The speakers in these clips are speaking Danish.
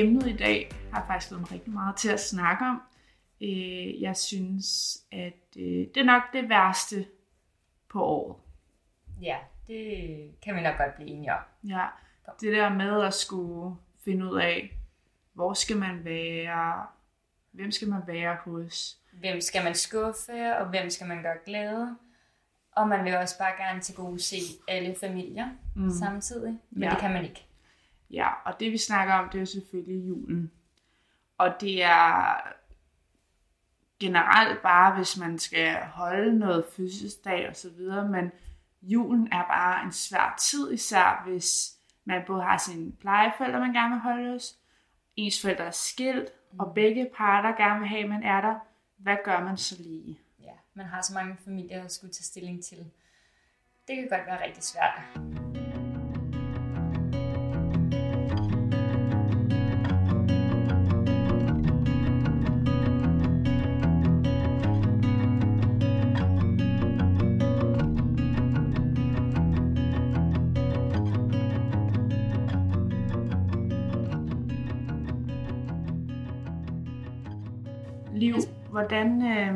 emnet i dag har faktisk glædet mig rigtig meget til at snakke om. Øh, jeg synes, at øh, det er nok det værste på året. Ja, det kan vi nok godt blive enige om. Ja, det der med at skulle finde ud af, hvor skal man være, hvem skal man være hos. Hvem skal man skuffe, og hvem skal man gøre glade? Og man vil også bare gerne til gode se alle familier mm. samtidig, men ja. det kan man ikke. Ja, og det vi snakker om, det er selvfølgelig julen. Og det er generelt bare, hvis man skal holde noget fødselsdag og så videre, men julen er bare en svær tid, især hvis man både har sine plejeforældre, man gerne vil holde hos, ens forældre er skilt, mm. og begge parter gerne vil have, at man er der. Hvad gør man så lige? Ja, man har så mange familier at skulle tage stilling til. Det kan godt være rigtig svært. Hvordan, øh,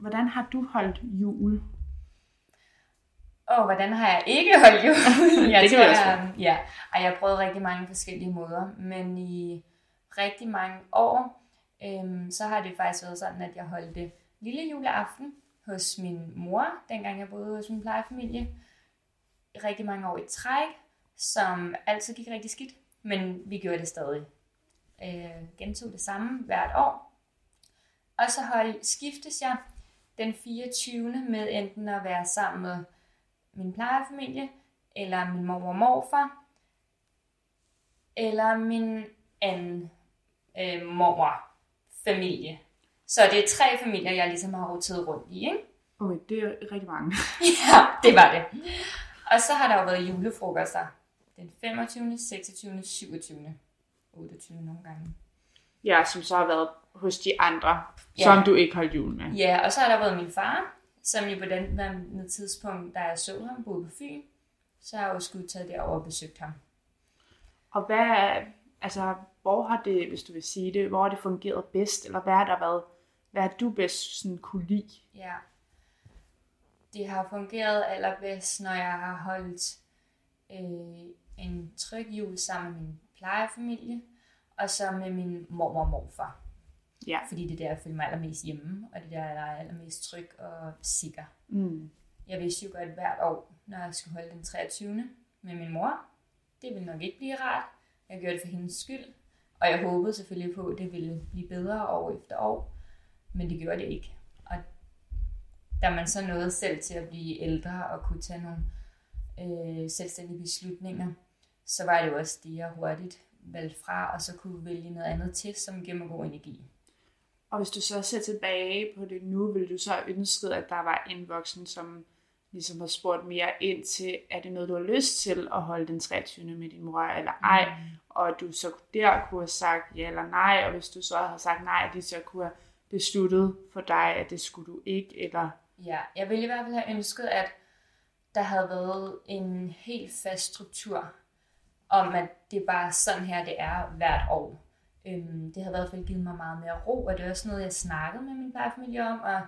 hvordan har du holdt jul? Åh, oh, hvordan har jeg ikke holdt jul? Jeg det kan tror, jeg, ja, og jeg har prøvet rigtig mange forskellige måder, men i rigtig mange år, øhm, så har det faktisk været sådan, at jeg holdte lille juleaften hos min mor, dengang jeg boede hos min plejefamilie, rigtig mange år i træk, som altid gik rigtig skidt, men vi gjorde det stadig. Øh, gentog det samme hvert år, og så hold, skiftes jeg den 24. med enten at være sammen med min plejefamilie, eller min mor og morfar, eller min anden øh, mor familie. Så det er tre familier, jeg ligesom har roteret rundt i, ikke? Okay, det er rigtig mange. ja, det var det. Og så har der jo været julefrokoster. Den 25., 26., 27., 28. nogle gange. Ja, som så har været hos de andre, ja. som du ikke holdt jul med. Ja, og så har der været min far, som jo på den der tidspunkt, da jeg så ham, boede på Fyn, så har jeg jo skulle tage derover og besøgt ham. Og hvad, altså, hvor har det, hvis du vil sige det, hvor har det fungeret bedst, eller hvad har der været, hvad har du bedst sådan kunne lide? Ja, det har fungeret allerbedst, når jeg har holdt øh, en tryg jul sammen med min plejefamilie, og så med min mor og morfar. Ja. Fordi det er der, jeg føler mig allermest hjemme, og det der, jeg er allermest tryg og sikker. Mm. Jeg vidste jo godt hvert år, når jeg skulle holde den 23. med min mor, det ville nok ikke blive rart. Jeg gjorde det for hendes skyld, og jeg håbede selvfølgelig på, at det ville blive bedre år efter år, men det gjorde det ikke. Og da man så nåede selv til at blive ældre og kunne tage nogle øh, selvstændige beslutninger, så var det jo også det, jeg hurtigt valgte fra, og så kunne vælge noget andet til, som giver mig god energi. Og hvis du så ser tilbage på det nu, vil du så ønske, at der var en voksen, som ligesom har spurgt mere ind til, er det noget, du har lyst til at holde den 23. med din mor, eller ej, mm. og du så der kunne have sagt ja eller nej, og hvis du så har sagt nej, de så kunne have besluttet for dig, at det skulle du ikke, eller... Ja, jeg ville i hvert fald have ønsket, at der havde været en helt fast struktur, om at det er bare sådan her, det er hvert år. Øhm, det har i hvert fald givet mig meget mere ro, og det er også noget, jeg snakkede med min plejefamilie om, og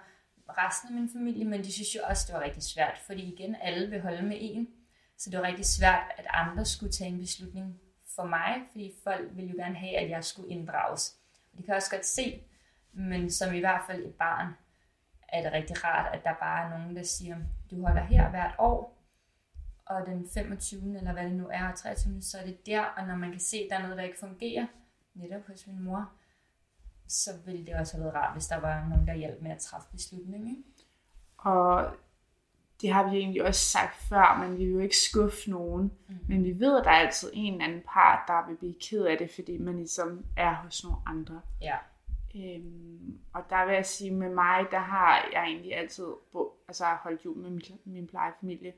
resten af min familie, men de synes jo også, det var rigtig svært, fordi igen, alle vil holde med en, så det var rigtig svært, at andre skulle tage en beslutning for mig, fordi folk ville jo gerne have, at jeg skulle inddrages. Og det kan også godt se, men som i hvert fald et barn, er det rigtig rart, at der bare er nogen, der siger, du holder her hvert år, og den 25. eller hvad det nu er, og 23. så er det der, og når man kan se, at der er noget, der ikke fungerer, netop hos min mor, så ville det også have været rart, hvis der var nogen, der hjalp med at træffe beslutningen. Og det har vi egentlig også sagt før, men vi vil jo ikke skuffe nogen. Mm. Men vi ved, at der er altid en eller anden part, der vil blive ked af det, fordi man ligesom er hos nogle andre. Ja. Øhm, og der vil jeg sige, med mig, der har jeg egentlig altid altså, holdt jul med min, min plejefamilie.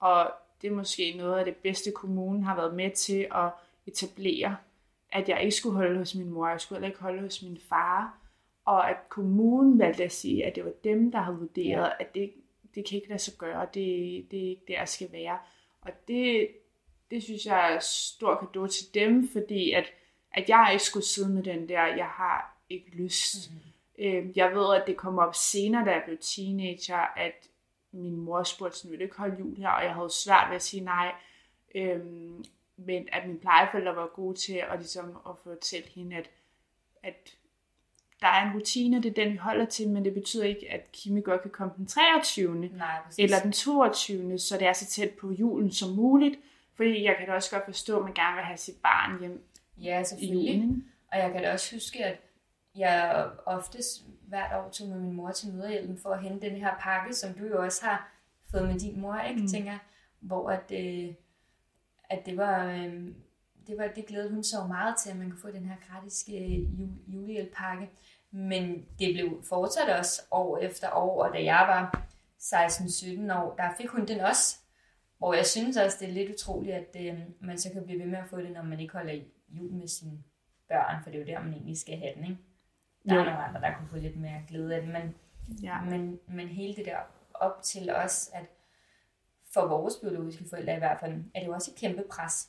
Og det er måske noget af det bedste, kommunen har været med til at etablere at jeg ikke skulle holde hos min mor, jeg skulle heller ikke holde hos min far, og at kommunen valgte at sige, at det var dem, der havde vurderet, ja. at det, det kan ikke lade sig gøre, det, det er ikke der, jeg skal være. Og det, det synes jeg er stor gave til dem, fordi at at jeg ikke skulle sidde med den der, jeg har ikke lyst. Mm. Øh, jeg ved, at det kom op senere, da jeg blev teenager, at min mor spurgte, sådan, vil du ikke holde jul her? Og jeg havde svært ved at sige nej. Øhm, men at min plejeforældre var gode til at, ligesom, at fortælle hende, at, at der er en rutine, det er den, vi holder til, men det betyder ikke, at Kimi godt kan komme den 23. Nej, eller den 22. Så det er så tæt på julen som muligt. Fordi jeg kan da også godt forstå, at man gerne vil have sit barn hjem ja, i julen. Og jeg kan da også huske, at jeg oftest hvert år tog med min mor til møderhjælpen for at hente den her pakke, som du jo også har fået med din mor, ikke, mm. tænker hvor at, øh, at det var, øh, det var, det glædede hun så meget til, at man kunne få den her gratis øh, julehjælppakke. Men det blev fortsat også år efter år, og da jeg var 16-17 år, der fik hun den også. Hvor jeg synes også, det er lidt utroligt, at øh, man så kan blive ved med at få det, når man ikke holder jul med sine børn, for det er jo der, man egentlig skal have den, ikke? Der er nogle andre, der kunne få lidt mere glæde af det, men, ja. men, men hele det der op til os, at for vores biologiske forældre i hvert fald, er det jo også et kæmpe pres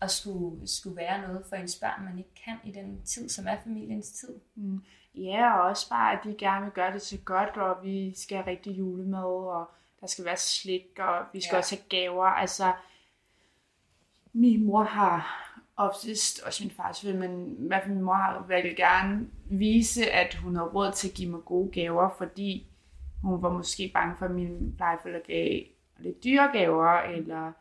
at skulle, skulle være noget for ens børn, man ikke kan i den tid, som er familiens tid. Mm. Ja, og også bare, at de gerne vil gøre det så godt, og vi skal have rigtig julemad, og der skal være slik, og vi skal ja. også have gaver. Altså, min mor har oftest, også min far selvfølgelig, men i hvert fald min mor har valgt gerne vise, at hun har råd til at give mig gode gaver, fordi hun var måske bange for, at min plejeforældre gav lidt dyre gaver, eller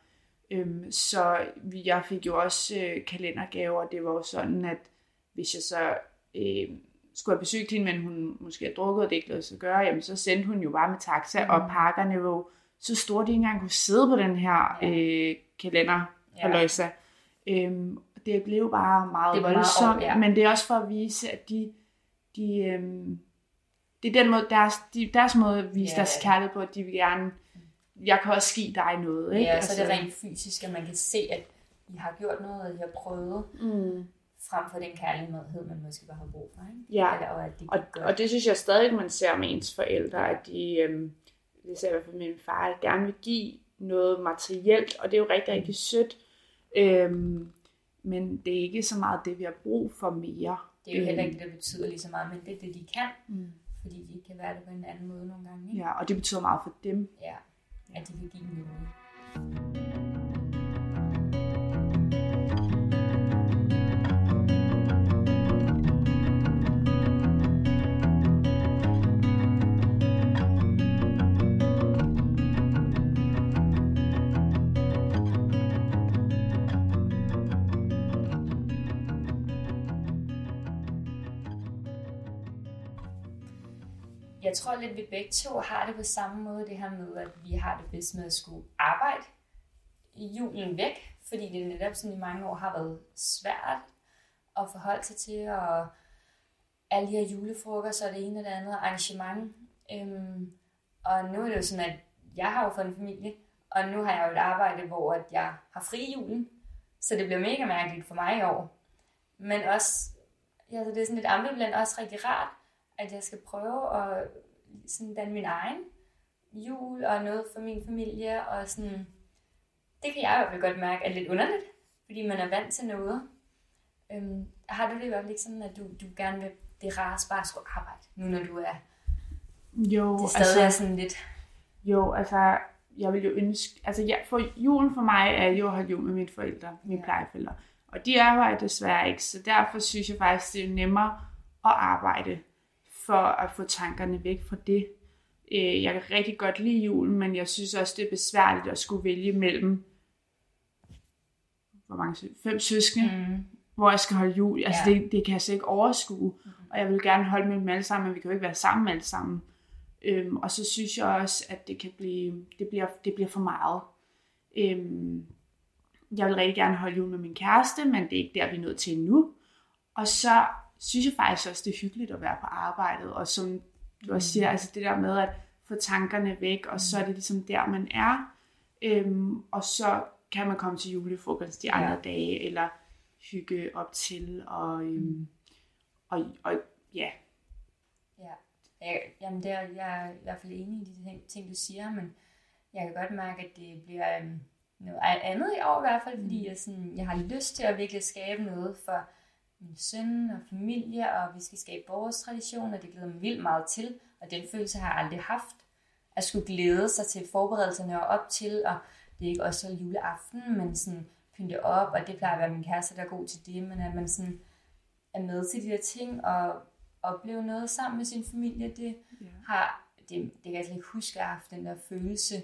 øhm, så jeg fik jo også øh, kalendergaver, det var jo sådan, at hvis jeg så øh, skulle have besøgt hende, men hun måske har drukket, og det ikke lade sig gøre, jamen så sendte hun jo bare med taxa, mm. og pakkerne var så store, de ikke engang kunne sidde på den her ja. øh, kalender, ja. Øhm, det blev bare meget det voldsomt, meget, ja. men det er også for at vise, at de, de øhm, det er den måde, deres, de, deres måde at vise ja, deres kærlighed på, at de vil gerne, jeg kan også give dig noget. Ikke? Ja, altså, så er det rent fysisk, at man kan se, at I har gjort noget, og I har prøvet, mm. frem for den kærlighed, man måske bare har brug for. Ikke? Ja, Eller, og, at de og, og det synes jeg stadig, man ser med ens forældre, at de, øhm, det ser i hvert fald min far, gerne vil give noget materielt, og det er jo rigtig, rigtig sødt. Øhm, men det er ikke så meget det, vi har brug for mere. Det er jo heller ikke det, der betyder lige så meget, men det er det, de kan. Mm. Fordi de kan være det på en anden måde nogle gange. Ikke? Ja, og det betyder meget for dem. Ja, at de kan give noget. jeg tror lidt, vi begge to har det på samme måde, det her med, at vi har det bedst med at skulle arbejde julen væk, fordi det netop sådan i mange år har været svært at forholde sig til, og alle de her julefrokoster og det ene og det andet arrangement. Øhm, og nu er det jo sådan, at jeg har jo fået en familie, og nu har jeg jo et arbejde, hvor at jeg har fri julen, så det bliver mega mærkeligt for mig i år. Men også, ja, så det er sådan lidt ambivalent, også rigtig rart, at jeg skal prøve at sådan min egen jul og noget for min familie, og sådan, det kan jeg i hvert fald godt mærke er lidt underligt, fordi man er vant til noget. Øhm, har du det i hvert fald ikke sådan, at du, du gerne vil det rarest bare at skulle arbejde, nu når du er jo, det stadig altså, er sådan lidt... Jo, altså, jeg vil jo ønske... Altså, ja, for julen for mig er jo at holde jul med mine forældre, mine ja. plejeforældre. Og de arbejder desværre ikke, så derfor synes jeg faktisk, det er nemmere at arbejde for at få tankerne væk fra det. Øh, jeg kan rigtig godt lide julen, men jeg synes også, det er besværligt at skulle vælge mellem hvor mange, fem søskende, mm. hvor jeg skal holde jul. Altså, ja. det, det kan jeg slet ikke overskue. Mm. Og jeg vil gerne holde med dem alle sammen, men vi kan jo ikke være sammen alle sammen. Øhm, og så synes jeg også, at det kan blive, det bliver, det bliver for meget. Øhm, jeg vil rigtig gerne holde jul med min kæreste, men det er ikke der, vi er nået til nu. Og så synes jeg faktisk også, det er hyggeligt at være på arbejdet, og som du også siger, mm. altså det der med at få tankerne væk, og så er det ligesom der, man er, øhm, og så kan man komme til julefrokost de andre ja. dage, eller hygge op til, og, øhm, mm. og, og ja. Ja, jeg, jamen er, jeg er i hvert fald enig i de ting, ting, du siger, men jeg kan godt mærke, at det bliver, øhm, noget andet i år i hvert fald, fordi jeg, sådan, jeg har lyst til at virkelig skabe noget for min søn og familie, og vi skal skabe vores tradition, og det glæder mig vildt meget til, og den følelse har jeg aldrig haft, at skulle glæde sig til forberedelserne og op til, og det er ikke også så juleaften, men sådan pynte op, og det plejer at være min kæreste, der er god til det, men at man sådan er med til de der ting, og opleve noget sammen med sin familie, det Ja. har, det, det kan jeg slet ikke huske, at jeg har haft den der følelse.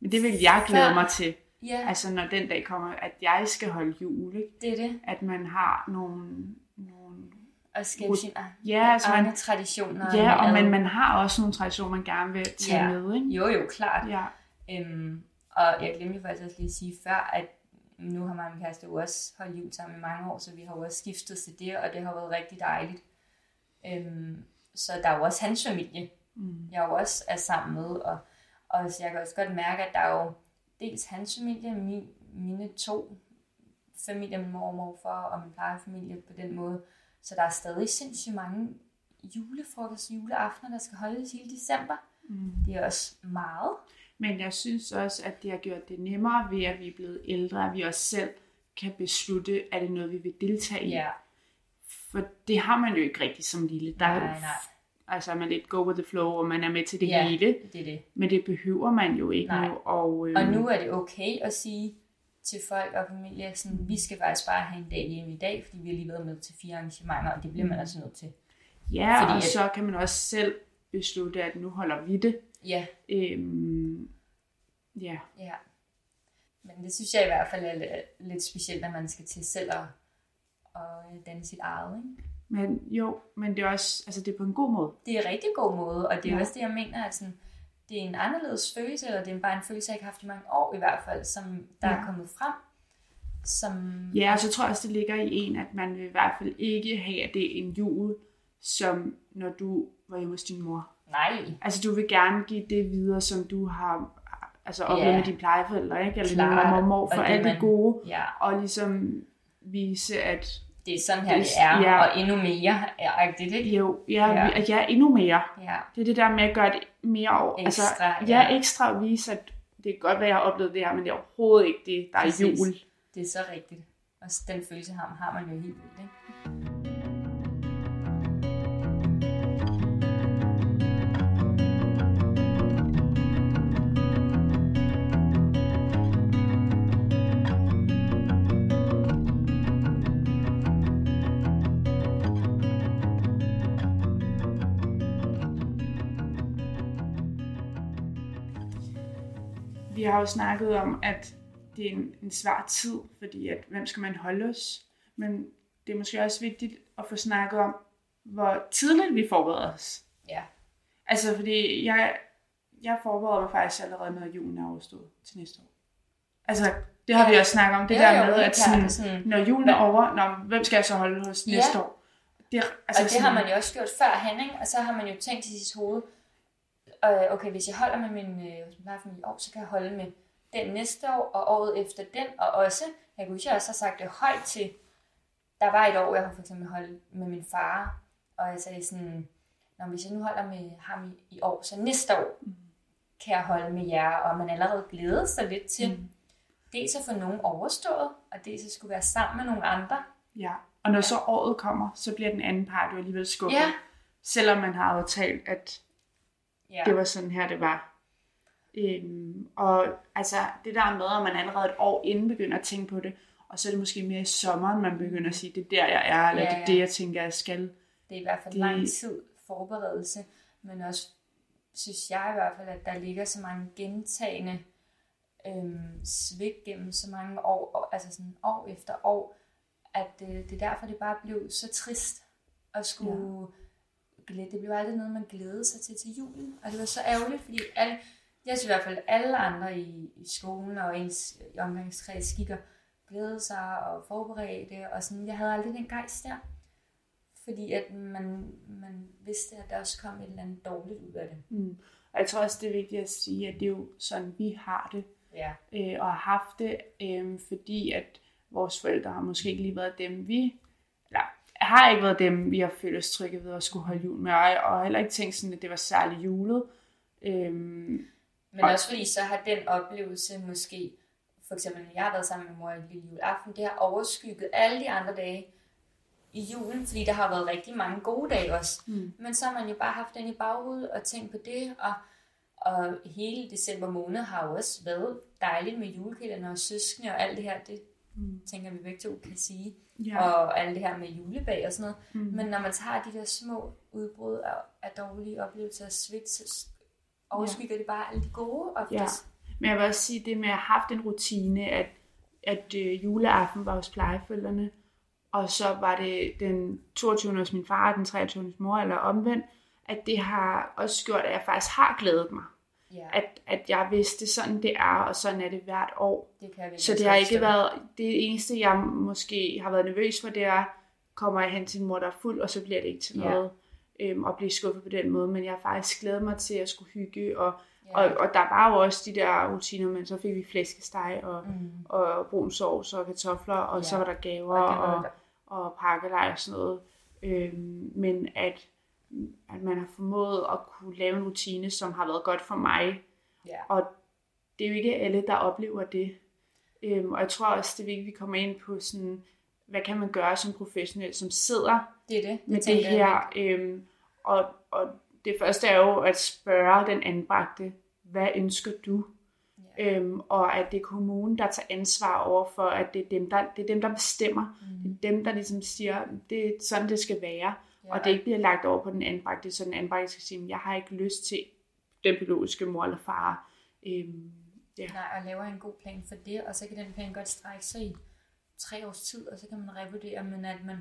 Men det vil jeg glæde mig til. Ja, Altså når den dag kommer, at jeg skal holde jul, ikke? det er det. At man har nogle... nogle At skabe sine ja, altså man, egne traditioner. ja, og men man har også nogle traditioner, man gerne vil tage Ja. med, ikke? Jo, jo, klart. Ja. Øhm, og jeg glemte faktisk også lige at sige før, at nu har mig og min kæreste jo også holdt jul sammen i mange år, så vi har jo også skiftet til det, og det har været rigtig dejligt. Øhm, så der er jo også hans familie, Mm. jeg jo også er sammen med, og, og så jeg kan også godt mærke, at der er jo dels hans familie, min, mine to familier, min mor og morfar og min plejefamilie på den måde, så der er stadig sindssygt mange julefrokost, juleaftener, der skal holdes hele december. Mm. Det er også meget. Men jeg synes også, at det har gjort det nemmere ved, at vi er blevet ældre, at vi også selv kan beslutte, er det noget, vi vil deltage i. Ja, For det har man jo ikke rigtigt som lille. Der er nej, nej. Altså man er lidt go with the flow, og man er med til det Ja. hele. Det er det. Men det behøver man jo ikke Nej. nu. Og, øhm, Og nu er det okay at sige til folk og familie, sådan, vi skal faktisk bare have en dag hjemme i dag, fordi vi har lige været med til fire arrangementer, og det bliver man altså nødt til. Ja, fordi og at- så kan man også selv beslutte, at nu holder vi det. Ja, Øhm, ja, ja. Men det synes jeg i hvert fald er lidt, lidt specielt, at man skal til selv at, at danne sit eget. Ikke? Men jo, men det er også, altså det er på en god måde. Det er en rigtig god måde, og det er Ja. også det, jeg mener, at sådan, det er en anderledes følelse, eller det er bare en følelse, jeg ikke har haft i mange år i hvert fald, som der Ja. er kommet frem. Som, Ja, og så tror jeg også, det ligger i en, at man vil i hvert fald ikke have, at det er en jul, som når du var hjemme hos din mor. nej, Altså du vil gerne give det videre, som du har altså, oplevet Ja. med dine plejeforældre, ikke? Eller Klart. din mor og mor for alt det man- gode. ja, Og ligesom vise, at det er sådan her, Det- det er, ja. og endnu mere er det ikke? jo, ja, Ja. ja. endnu mere. Ja, Det er det der med at gøre det mere over. Ekstra, altså, ja. ja. ekstra at vise, at det kan godt være, at jeg har oplevet det her, men det er overhovedet ikke det, der er Præcis. jul. det er så rigtigt. Og den følelse har, har man jo helt vildt, ikke? Har jo snakket om, at det er en, en svær tid, fordi at, hvem skal man holde os? Men det er måske også vigtigt at få snakket om, hvor tidligt vi forbereder os. Ja. Altså, fordi jeg, jeg forbereder mig faktisk allerede, når julen er overstået til næste år. Altså, det har Ja. vi også snakket om, det Jo, der jo, med, at sådan, sådan- når julen er over, når, hvem skal jeg så holde hos Ja. næste år? Det, Altså, og det har man jo også gjort før ikke? og så har man jo tænkt i sit hoved, øh, okay, hvis jeg holder med min, øh, i år, så kan jeg holde med den næste år, og året efter den, og også, jeg kunne huske, jeg også har sagt det højt til, der var et år, jeg har for eksempel holdt med min far, og jeg sagde sådan, når hvis jeg nu holder med ham i, i år, så næste år kan jeg holde med jer, og man allerede glæder sig lidt til, mm. dels at få nogen overstået, og dels at skulle være sammen med nogle andre. Ja, og når så året kommer, så bliver den anden part jo alligevel skuffet. Ja. Selvom man har aftalt, at Ja. det var sådan her, det var. Øhm, og altså det der med, at man allerede et år inden begynder at tænke på det, og så er det måske mere i sommeren, man begynder at sige, det er der, jeg er, eller Ja, det er ja. det, jeg tænker, jeg skal. Det er i hvert fald Det- det... lang tid forberedelse, men også synes jeg i hvert fald, at der ligger så mange gentagende øhm, svigt gennem så mange år, altså sådan år efter år, at øh, det er derfor, det bare blev så trist at skulle glæde. Det blev aldrig noget, man glædede sig til til julen, og det var så ærgerligt, fordi alle, jeg synes i hvert fald, alle andre i, i skolen og ens i omgangskreds skikker glæde sig og forberedte, og sådan, jeg havde aldrig den gejst der fordi at man, man vidste, at der også kom et eller andet dårligt ud af det. Mm. Og jeg tror også, det er vigtigt at sige, at det er jo sådan, vi har det, Ja. øh, og har haft det, øh, fordi at vores forældre har måske ikke lige været dem, vi, har ikke været dem, vi har følt os trygge ved at skulle holde jul med, og, og heller ikke tænkt sådan, at det var særligt julet. Øhm, Men Og- også fordi så har den oplevelse måske for eksempel, når jeg har været sammen med mor i lille juleaften, det har overskygget alle de andre dage i julen, fordi der har været rigtig mange gode dage også. Mm. Men så har man jo bare haft den i baghovedet og tænkt på det, og, og hele december måned har jo også været dejligt med julekælderne og søskende og alt det her, det mm. tænker vi begge to kan sige, ja. og alt det her med julebag og sådan noget. Mm. Men når man tager de der små udbrud af, af dårlige oplevelser og svigt, så overskygger ja. det bare alle de gode oftest. Ja. Men jeg vil også sige det med at have haft en rutine, at, at øh, juleaften var hos plejeforældrene, og så var det den 22. hos min far og den 23. hos mor, eller omvendt, at det har også gjort, at jeg faktisk har glædet mig. Yeah. At, at jeg vidste, sådan det er, og sådan er det hvert år. Det kan så det har ikke været, det eneste, jeg måske har været nervøs for, det er, kommer jeg hen til en mor, der er fuld, og så bliver det ikke til noget, yeah. øhm, og blive skuffet på den måde. Men jeg har faktisk glædet mig til at skulle hygge, og, yeah. og, og der var jo også de der rutiner, men så fik vi flæskesteg, og, mm. og brun sovs og kartofler, og yeah. så var der gaver, og, og, og pakkelej og sådan noget. Øhm, men at at man har formået at kunne lave en rutine, som har været godt for mig. Ja. Og det er jo ikke alle, der oplever det. Øhm, og jeg tror også, det er vigtigt, at vi kommer ind på sådan, hvad kan man gøre som professionel, som sidder det er det. med det, det her. Øhm, og, og det første er jo at spørge den anbragte, hvad ønsker du? Ja. Øhm, og at det er kommunen, der tager ansvar over for, at det er dem, der, det er dem, der bestemmer. Mm. Det er dem, der ligesom siger, det er sådan, det skal være. Ja. Og det ikke bliver lagt over på den anbragte, så den anbragte skal sige, jeg har ikke lyst til den biologiske mor eller far. Øhm, ja. Nej, og laver en god plan for det, og så kan den plan godt strække sig i tre års tid, og så kan man revurdere, men at man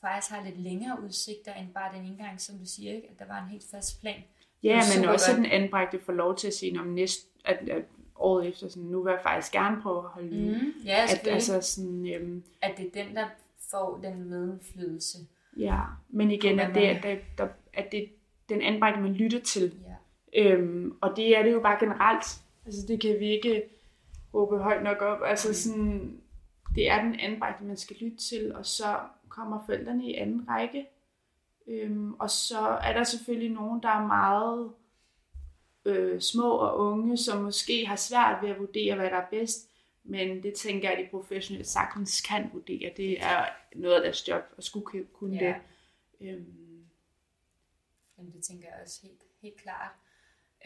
faktisk har lidt længere udsigter end bare den indgang, som du siger, ikke? at der var en helt fast plan. Ja, men også at den anbragte får lov til at sige, om næste, at, at året efter, sådan, nu vil jeg faktisk gerne prøve at holde mm, ja, at, altså sådan, øhm, at det er den, der får den medindflydelse. Ja, men igen, at det, at, det, der, at det den anbragte, man lytter til. Ja. Øhm, og det er det jo bare generelt. Altså det kan vi ikke råbe højt nok op. Altså sådan, det er den anbragte, man skal lytte til, og så kommer forældrene i anden række. Øhm, og så er der selvfølgelig nogen, der er meget øh, små og unge, som måske har svært ved at vurdere, hvad der er bedst. Men det tænker jeg, at de professionelle sagtens kan vurdere. Det er noget af deres job at skulle kunne ja. det. Øhm. Jamen, det tænker jeg også helt, helt klart.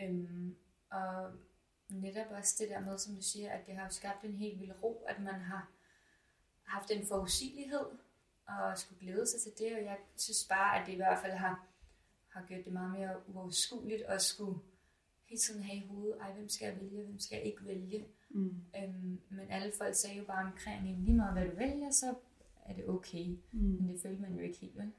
Øhm, og netop også det der med, som du siger, at det har skabt en helt vild ro, at man har haft en forudsigelighed og skulle glæde sig til det, og jeg synes bare, at det i hvert fald har, har gjort det meget mere uoverskueligt at skulle hele tiden have i hovedet, ej, hvem skal jeg vælge, hvem skal jeg ikke vælge. Mm. Øhm, men alle folk sagde jo bare omkring, lige meget hvad du vælger, så er det okay. Mm. Men det følte man jo ikke helt, vel?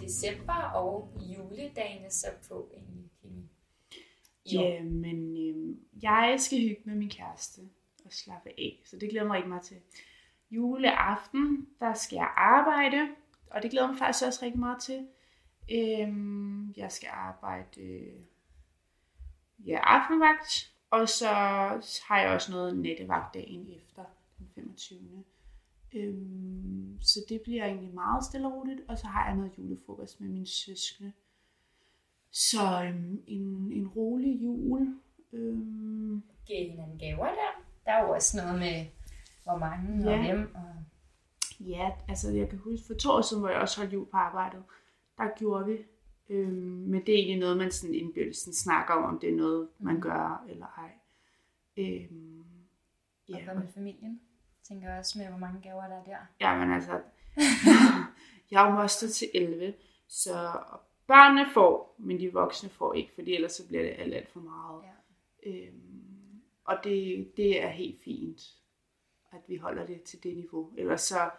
December og juledagene så på egentlig, Kimi? Jamen, øh, jeg skal hygge med min kæreste og slappe af, så det glæder mig ikke meget til. Juleaften, der skal jeg arbejde, og det glæder mig faktisk også rigtig meget til. Øhm, jeg skal arbejde øh, ja, aftenvagt, og så har jeg også noget nettevagt dagen efter den 25. Øhm, så det bliver egentlig meget stille og roligt, og så har jeg noget julefrokost med mine søskende. Så øhm, en, en rolig jul. Øhm. Giver hinanden gaver der? Der er jo også noget med, hvor mange ja. og hvem. Og... Ja, altså jeg kan huske, for to år siden, hvor jeg også holdt jul på arbejdet, der gjorde vi. Øhm, men det er egentlig noget, man sådan indbyrdes snakker om, om det er noget, man mm. gør eller ej. Øhm, ja. Og hvad med familien? Tænker også med, hvor mange gaver der er der. Ja, men altså, jeg er moster til 11, så børnene får, men de voksne får ikke, fordi ellers så bliver det alt, alt for meget. Ja. Øhm, og det, det er helt fint, at vi holder det til det niveau. Ellers så,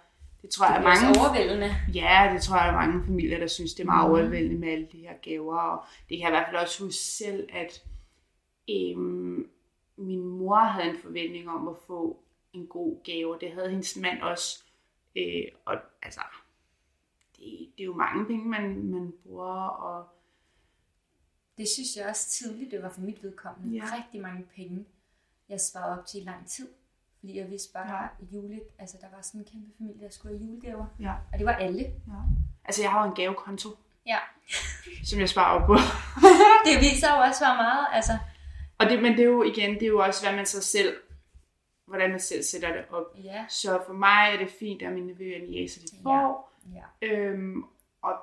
det tror det jeg mange... overvældende. Ja, det tror jeg er mange familier, der synes, det er meget mm. overvældende med alle de her gaver. Og det kan jeg i hvert fald også huske selv, at øhm, min mor havde en forventning om at få en god gave. Det havde hendes mand også. Øh, og altså, det, det er jo mange penge, man, man bruger, og Det synes jeg også tidligt, det var for mit vedkommende. Ja. Rigtig mange penge, jeg sparede op til i lang tid. Fordi jeg vidste bare, Ja. jule, altså der var sådan en kæmpe familie, der skulle have julegaver. ja, Og det var alle. ja. Altså, jeg har jo en gavekonto, Ja. som jeg sparer op på. Det viser jo også, hvor meget, altså. Og det, men det er jo igen, det er jo også, hvad man så selv, hvordan man selv sætter det op. Ja. Så for mig er det fint, at mine nevøer og niæser de får. ja. Øhm, og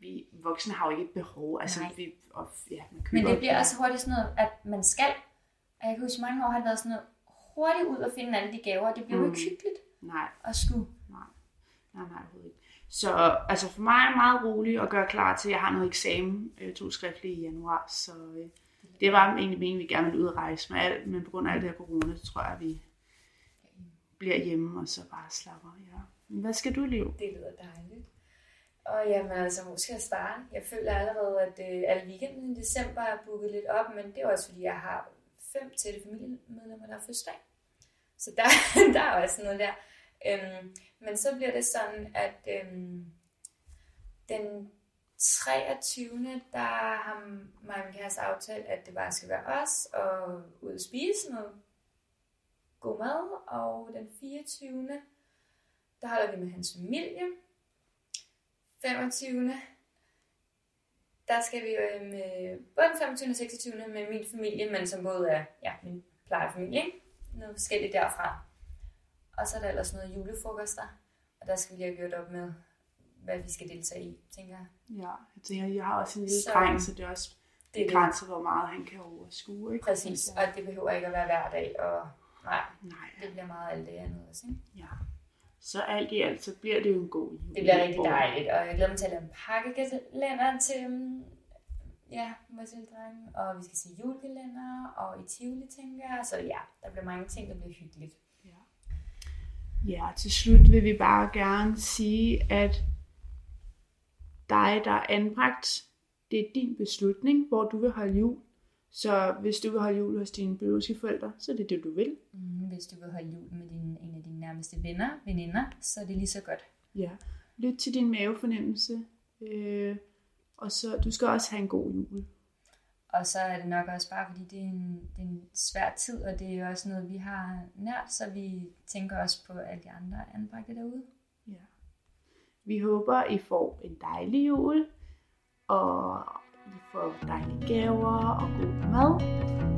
vi voksne har jo ikke et behov. Altså, Nej. vi, og, ja, man køber Men det bliver også hurtigt sådan noget, at man skal. Og jeg kan huske, mange år har det været sådan noget, hurtigt ud og finde alle de gaver. Det bliver jo Mm. ikke hyggeligt Nej, at skulle. nej, nej, nej, overhovedet ikke. Så altså for mig er det meget roligt at gøre klar til, at jeg har noget eksamen, øh, to skriftlige i januar, så øh, det var egentlig meningen, vi gerne ville ud og rejse med alt, men på grund af alt det her corona, så tror jeg, at vi bliver hjemme og så bare slapper. Ja. Men Hvad skal du, leve? Det lyder dejligt. Og jamen altså, måske jeg starte. Jeg føler allerede, at øh, alle weekenden i december er booket lidt op, men det er også fordi, jeg har fem tætte familiemedlemmer, der har fødselsdag. Så der, der er også noget der. Øhm, men så bliver det sådan, at øhm, den 23. der har mig og min kæreste aftalt, at det bare skal være os, og ud at spise noget god mad. Og den 24. der holder vi med hans familie. 25. Der skal vi jo med både den 25. og 26. med min familie, men som både er ja, min plejefamilie. ikke? Noget forskelligt derfra. Og så er der ellers noget julefrokoster, og der skal vi lige have gjort op med, hvad vi skal deltage i, tænker jeg. Ja, jeg tænker, jeg har også en lille Så- dreng, så det er også Det er det. begrænset, hvor meget han kan overskue. Ikke? Præcis, og det behøver ikke at være hver dag, og nej, Nej, det bliver meget alt det andet også. Ikke? ja. Så alt i alt, så bliver det jo en god jul. Det bliver rigtig dejligt, og jeg glæder mig til at lave en pakkekalender til ja, dreng, og vi skal se julekalender, og i Tivoli, tænker jeg. Så ja, der bliver mange ting, der bliver hyggeligt. Ja, til slut vil vi bare gerne sige, at dig, der er anbragt, det er din beslutning, hvor du vil holde jul. Så hvis du vil holde jul hos dine biologiske forældre, så er det det, du vil. Mm, Hvis du vil holde jul med din, en af dine nærmeste venner, veninder, så er det lige så godt. Ja. Lyt til din mavefornemmelse. Øh, og så, du skal også have en god jul. Og så er det nok også bare, fordi det er en, det er en svær tid, og det er også noget, vi har nært, så vi tænker også på alle de andre anbragte derude. Vi håber, I får en dejlig jul, og I får dejlige gaver og god mad.